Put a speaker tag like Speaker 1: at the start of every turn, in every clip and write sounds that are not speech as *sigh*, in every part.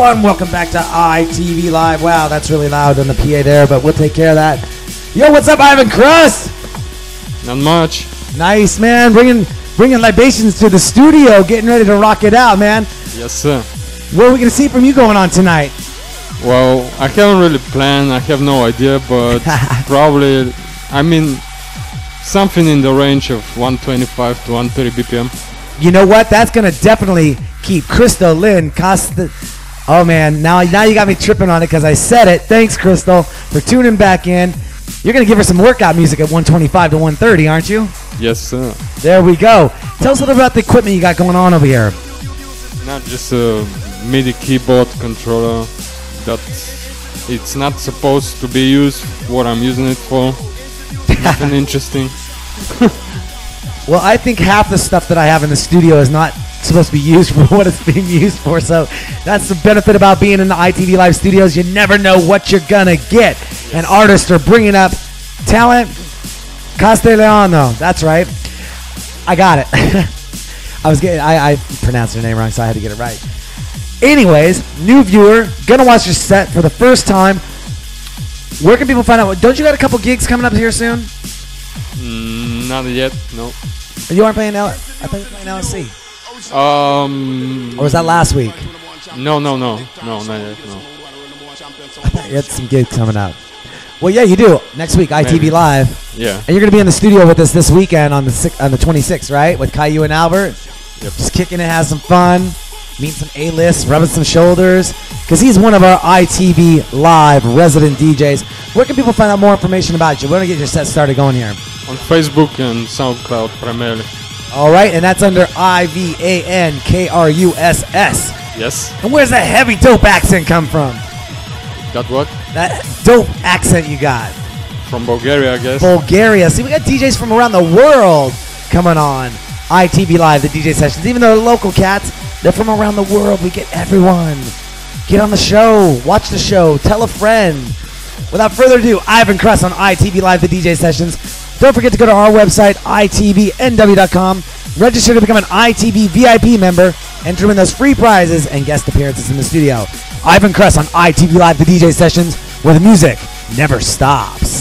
Speaker 1: Yo, everyone, welcome back to ITV Live. Wow, that's really loud on the PA there, but we'll take care of that. Yo, what's up, Ivan Kruss?
Speaker 2: Not much.
Speaker 1: Nice, man. Bringing bringing libations to the studio, getting ready to rock it out, man.
Speaker 2: Yes, sir.
Speaker 1: What are we gonna see from you going on tonight?
Speaker 2: Well, I haven't really planned. I have no idea, but *laughs* probably, I mean, something in the range of 125 to 130 BPM.
Speaker 1: You know what? That's gonna definitely keep Crystal Lynn Costa. Oh man, now now you got me tripping on it because I said it. Thanks, Crystal, for tuning back in. You're gonna give her some workout music at 125 to 130, aren't you?
Speaker 2: Yes, sir.
Speaker 1: There we go. Tell us a little about the equipment you got going on over here.
Speaker 2: Not just a MIDI keyboard controller that it's not supposed to be used what I'm using it for. *laughs* Nothing interesting.
Speaker 1: Well, I think half the stuff that I have in the studio is not supposed to be used for *laughs* what it's being used for. So that's the benefit about being in the ITV Live studios. You never know what you're gonna get. And artists are bringing up talent. Castellano, that's right. I got it. *laughs* I was getting, I, I pronounced her name wrong, so I had to get it right. Anyways, new viewer, gonna watch your set for the first time. Where can people find out? Don't you got a couple gigs coming up here soon?
Speaker 2: Mm, not yet, no.
Speaker 1: You aren't playing L. I thought you were playing LSC.
Speaker 2: Um,
Speaker 1: Or was that last week?
Speaker 2: no, no, no, no, not yet, no. *laughs*
Speaker 1: I thought you had some gigs coming up. Well, yeah, you do. Next week, ITV
Speaker 2: Maybe.
Speaker 1: Live.
Speaker 2: Yeah.
Speaker 1: And you're going to be in the studio with us this weekend on the six, on the 26th, right? With Caillou and Albert.
Speaker 2: Yep.
Speaker 1: Just kicking it, have some fun, meet some A-list, rubbing some shoulders. Because he's one of our ITV Live resident DJs. Where can people find out more information about you? We're going to get your set started going here.
Speaker 2: On Facebook and SoundCloud primarily.
Speaker 1: All right, and that's under I-V-A-N-K-R-U-S-S.
Speaker 2: Yes.
Speaker 1: And where's that heavy dope accent come from?
Speaker 2: Got what?
Speaker 1: That dope accent you got.
Speaker 2: From Bulgaria, I guess.
Speaker 1: Bulgaria. See, we got DJs from around the world coming on ITV Live, the DJ sessions. Even though they're local cats, they're from around the world. We get everyone. Get on the show, watch the show, tell a friend. Without further ado, Ivan Kruss on ITV Live, the DJ sessions. Don't forget to go to our website, itvnw.com. Register to become an ITV VIP member. Enter win those free prizes and guest appearances in the studio. Ivan Kruss on ITV Live, the DJ sessions, where the music never stops.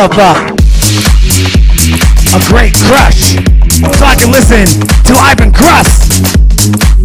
Speaker 3: Uh, a
Speaker 1: great crush. So I can listen to Ivan Kruss.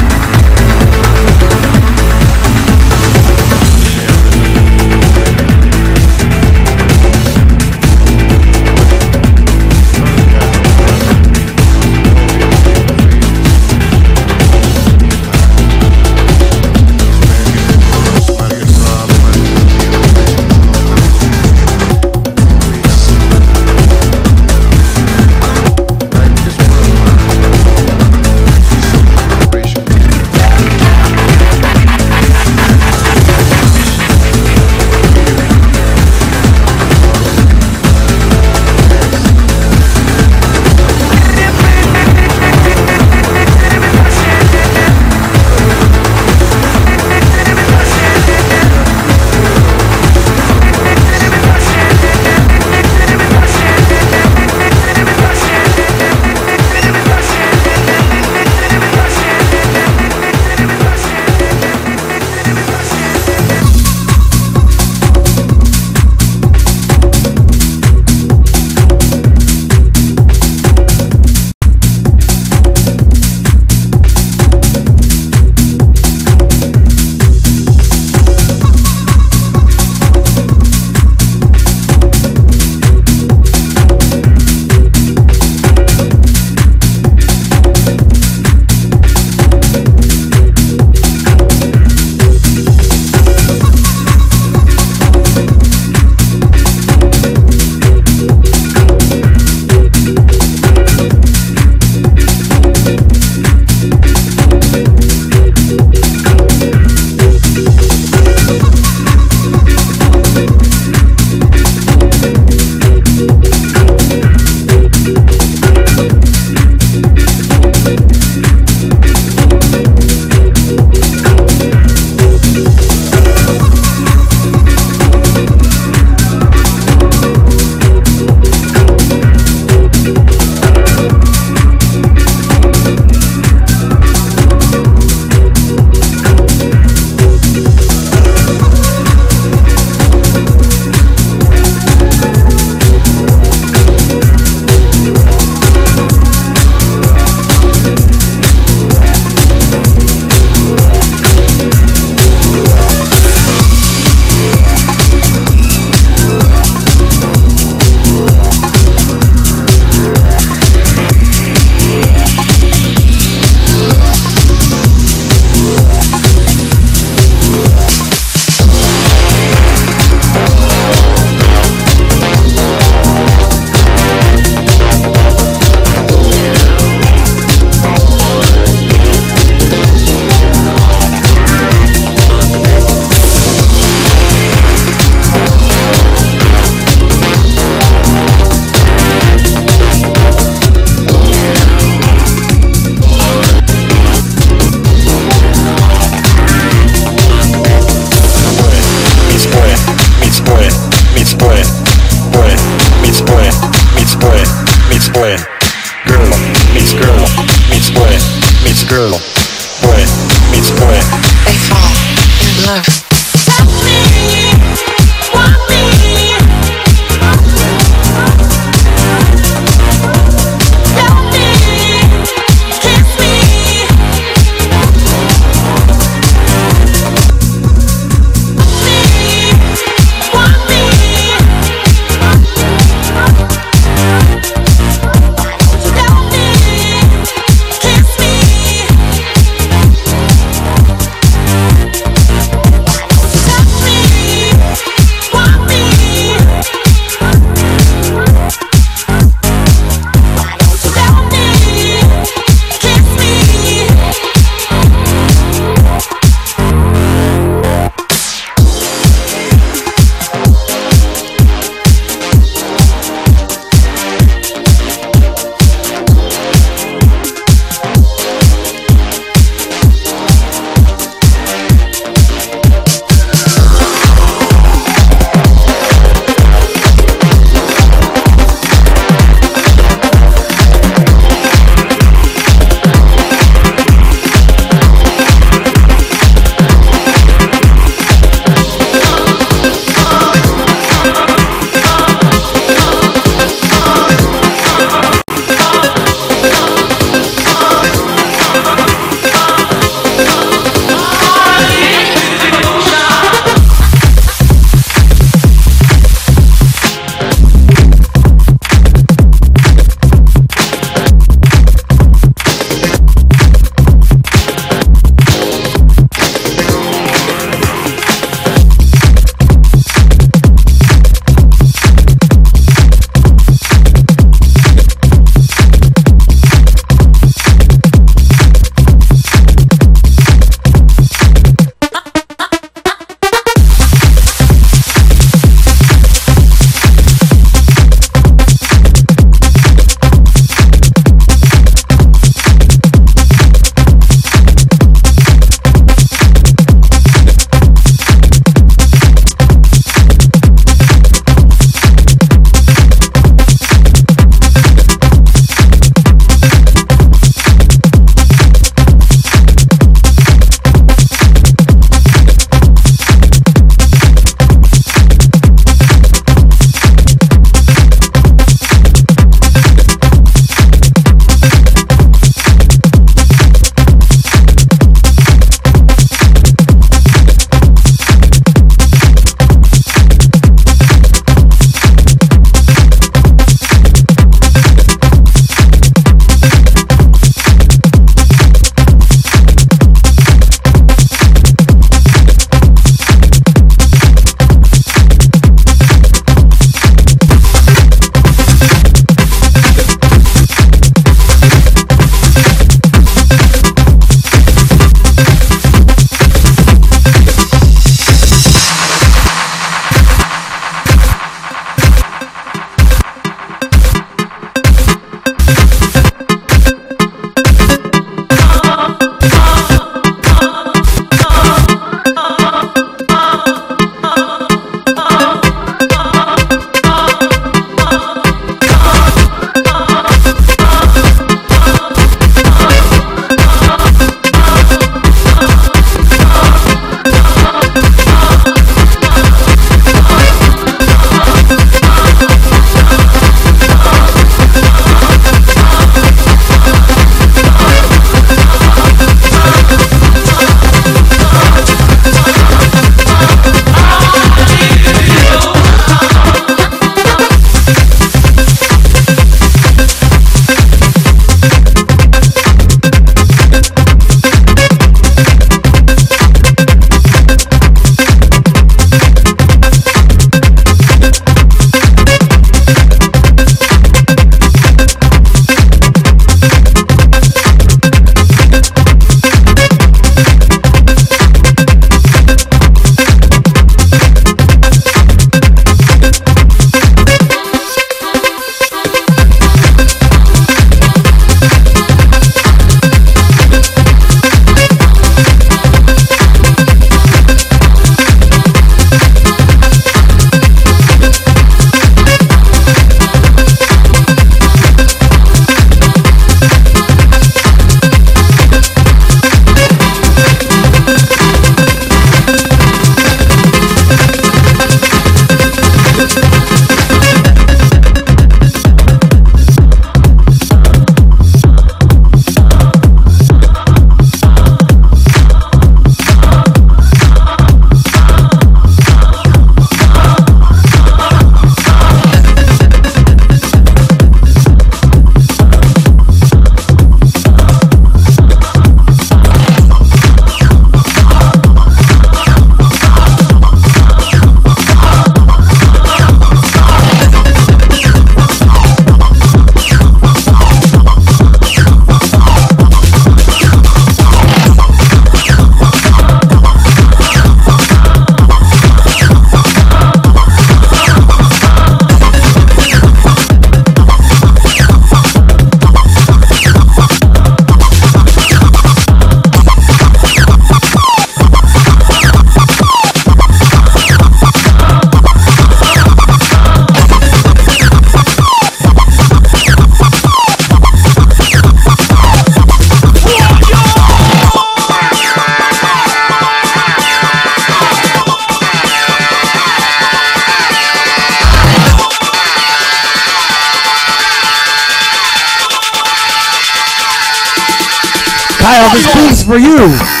Speaker 1: For you.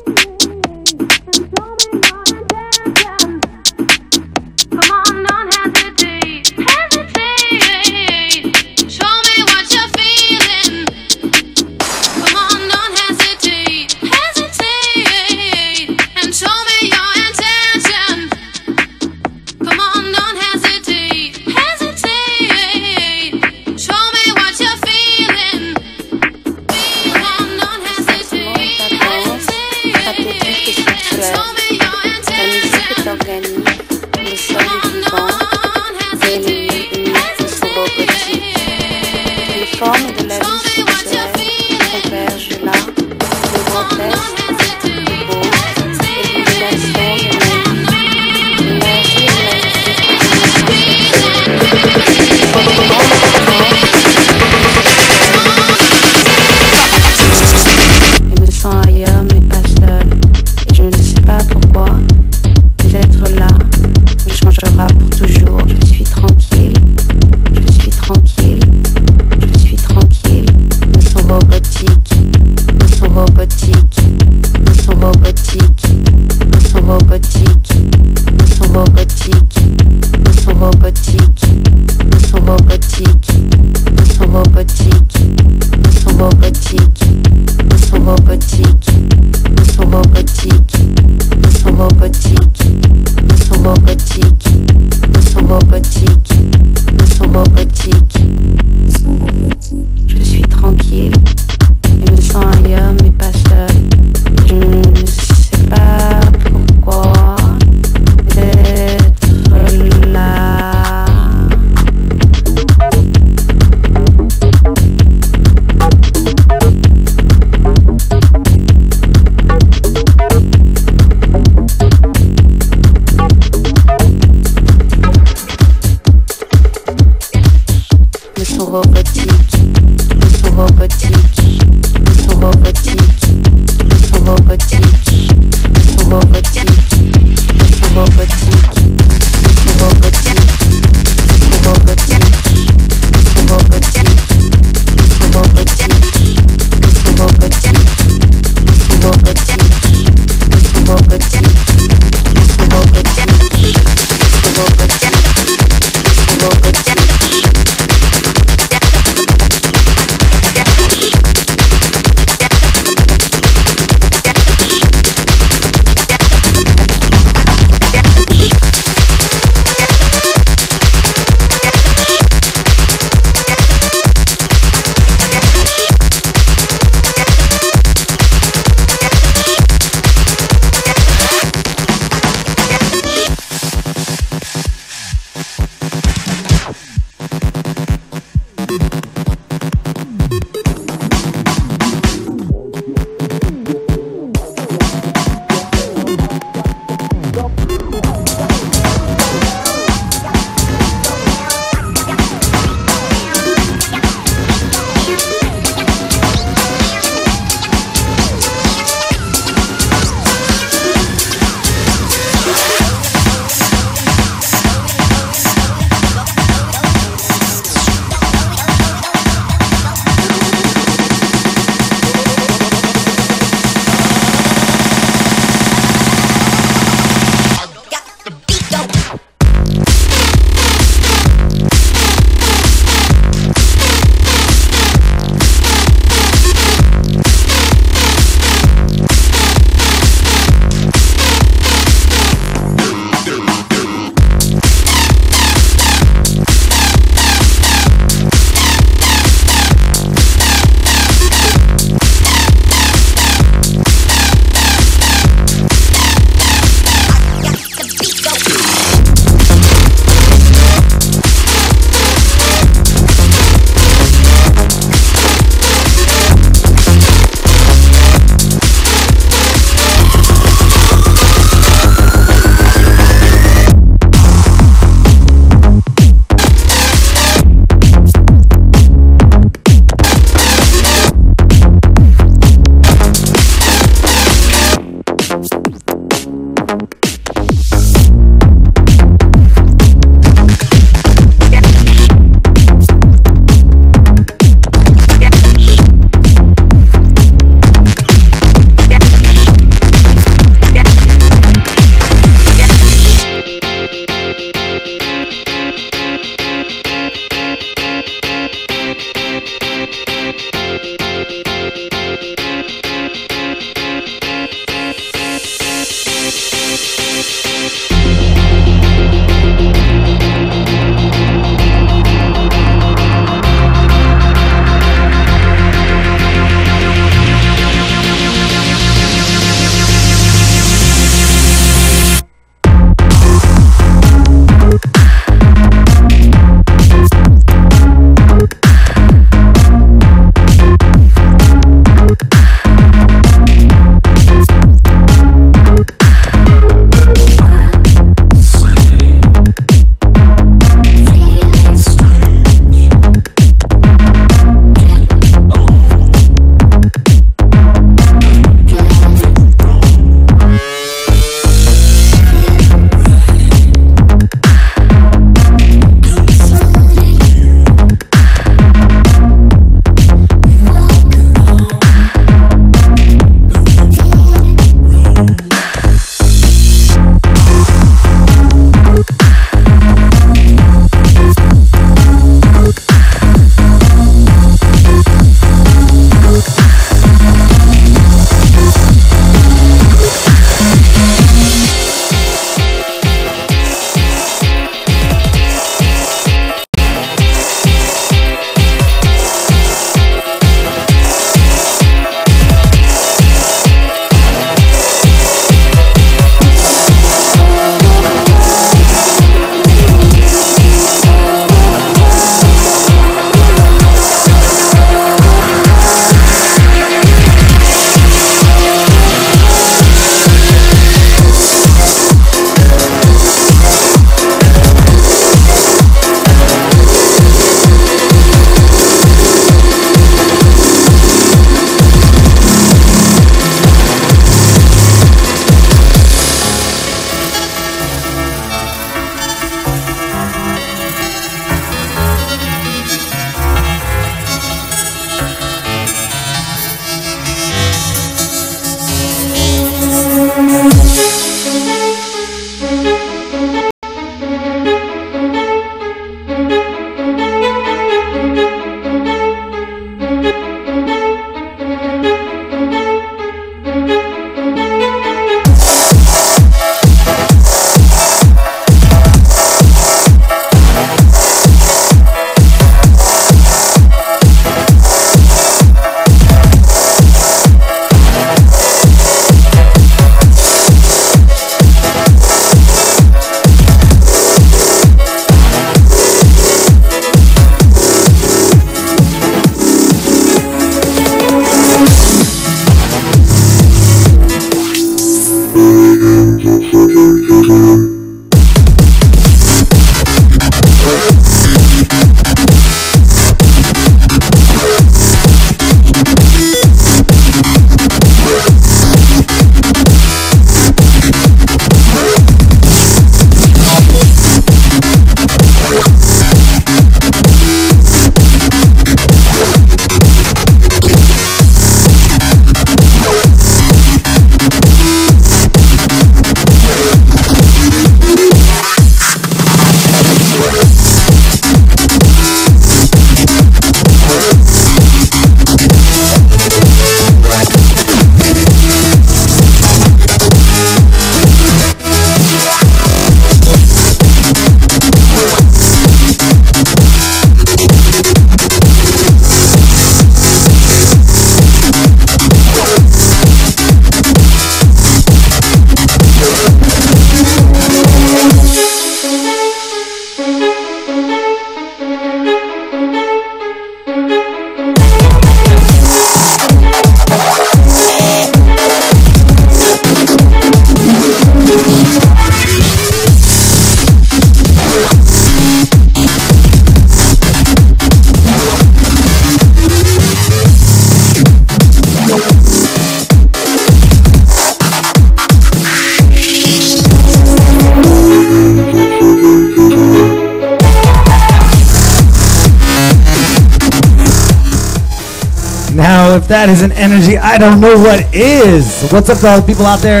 Speaker 1: Is an energy I don't know what is. What's up to all the people out there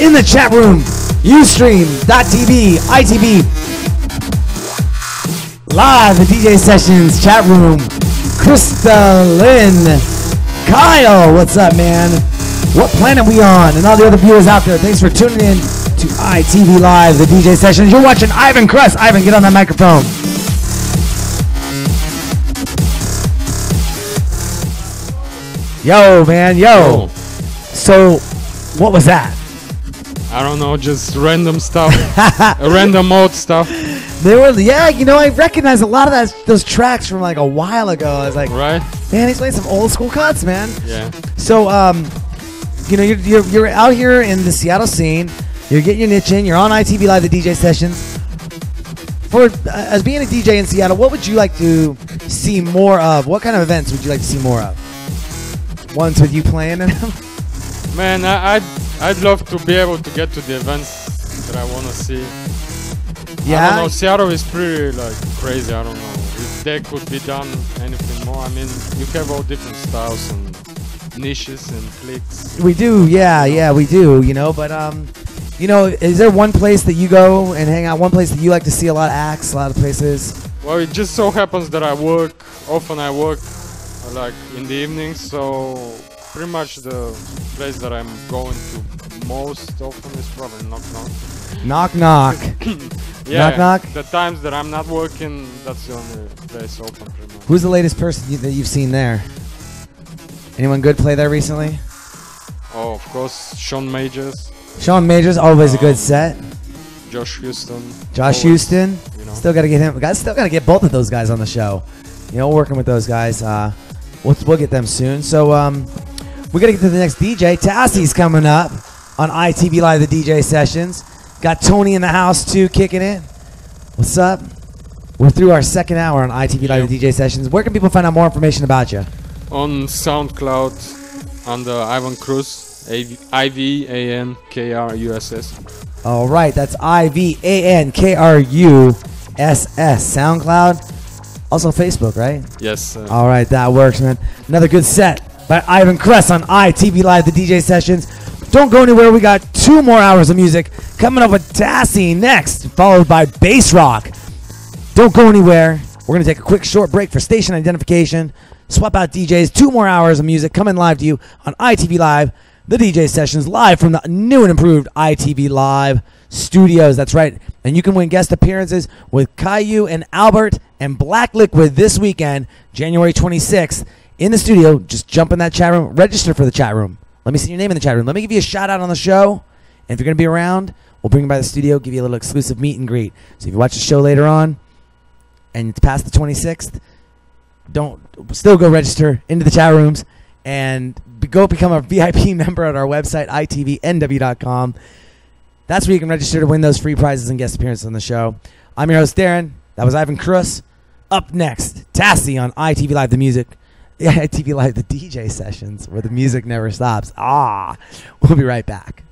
Speaker 1: in the chat room? Ustream.tv, ITV, live the DJ sessions chat room. Crystalline, Kyle, what's up, man? What planet we on? And all the other viewers out there, thanks for tuning in to ITV Live, the DJ sessions. You're watching Ivan Kruss. Ivan, get on that microphone. Yo, man, yo. So, what was that?
Speaker 2: I don't know, just random stuff, *laughs* random mode stuff,
Speaker 1: They were, yeah, you know, I recognize a lot of that, those tracks from like a while ago. I was like,
Speaker 2: right?
Speaker 1: man, he's playing some old school cuts, man.
Speaker 2: Yeah.
Speaker 1: So, um, you know, you're, you're, you're out here in the Seattle scene. You're getting your niche in. You're on ITV Live, the DJ sessions. For uh, as being a DJ in Seattle, what would you like to see more of? What kind of events would you like to see more of? Ones with you playing in them? *laughs*
Speaker 2: Man, I, I'd I'd love to be able to get to the events that I want to see. I
Speaker 1: Yeah.
Speaker 2: don't know. Seattle is pretty like crazy. I don't know if there could be done anything more. I mean, you have all different styles and niches and cliques.
Speaker 1: We do, yeah, yeah, we do. You know, but um, you know, is there one place that you go and hang out? One place that you like to see a lot of acts, a lot of places?
Speaker 2: Well, it just so happens that I work often. I work like in the evenings, so pretty much the place that I'm going to most often is probably Knock Knock.
Speaker 1: Knock knock. *coughs*
Speaker 2: Yeah,
Speaker 1: Knock Knock?
Speaker 2: The times that I'm not working, that's the only place open pretty much.
Speaker 1: Who's the latest person you, that you've seen there? Anyone good play there recently?
Speaker 2: Oh, of course, Sean Majors,
Speaker 1: Sean Majors, always a good
Speaker 2: Um,
Speaker 1: set.
Speaker 2: Josh Houston.
Speaker 1: Josh
Speaker 2: always,
Speaker 1: Houston,
Speaker 2: You know.
Speaker 1: still got to get him. Guys, still got to get both of those guys on the show. You know, working with those guys. Uh, we'll, we'll get them soon. So um, we got to get to the next DJ. Tassie's coming up on ITV Live, the DJ sessions. Got Tony in the house too, kicking it. What's up? We're through our second hour on ITV Live, the DJ sessions. Where can people find out more information about you?
Speaker 2: on SoundCloud under Ivan Kruss, I V A N K R U S S.
Speaker 1: All right, that's I V A N K R U S S. SoundCloud, also Facebook, right?
Speaker 2: Yes. Uh,
Speaker 1: All right, that works, man. Another good set by Ivan Kruss on ITV Live, the DJ sessions. Don't go anywhere. We got two more hours of music coming up with Tassie next, followed by Bass Rock. Don't go anywhere. We're going to take a quick short break for station identification, swap out DJs, two more hours of music coming live to you on ITV Live, the DJ sessions live from the new and improved ITV Live studios. That's right. And you can win guest appearances with Caillou and Albert and Black Liquid this weekend, January 26th, in the studio. Just jump in that chat room, register for the chat room. Let me see your name in the chat room. Let me give you a shout out on the show. And if you're going to be around, we'll bring you by the studio, give you a little exclusive meet and greet. So if you watch the show later on, and it's past the 26th, don't still go register into the chat rooms and go become a *laughs* VIP member at our website, itvnw.com. That's where you can register to win those free prizes and guest appearances on the show. I'm your host, Darren. That was Ivan Kruss. Up next, Tassie on ITV Live the Music. *laughs* Yeah, ITV Live the DJ sessions where the music never stops. Ah, we'll be right back.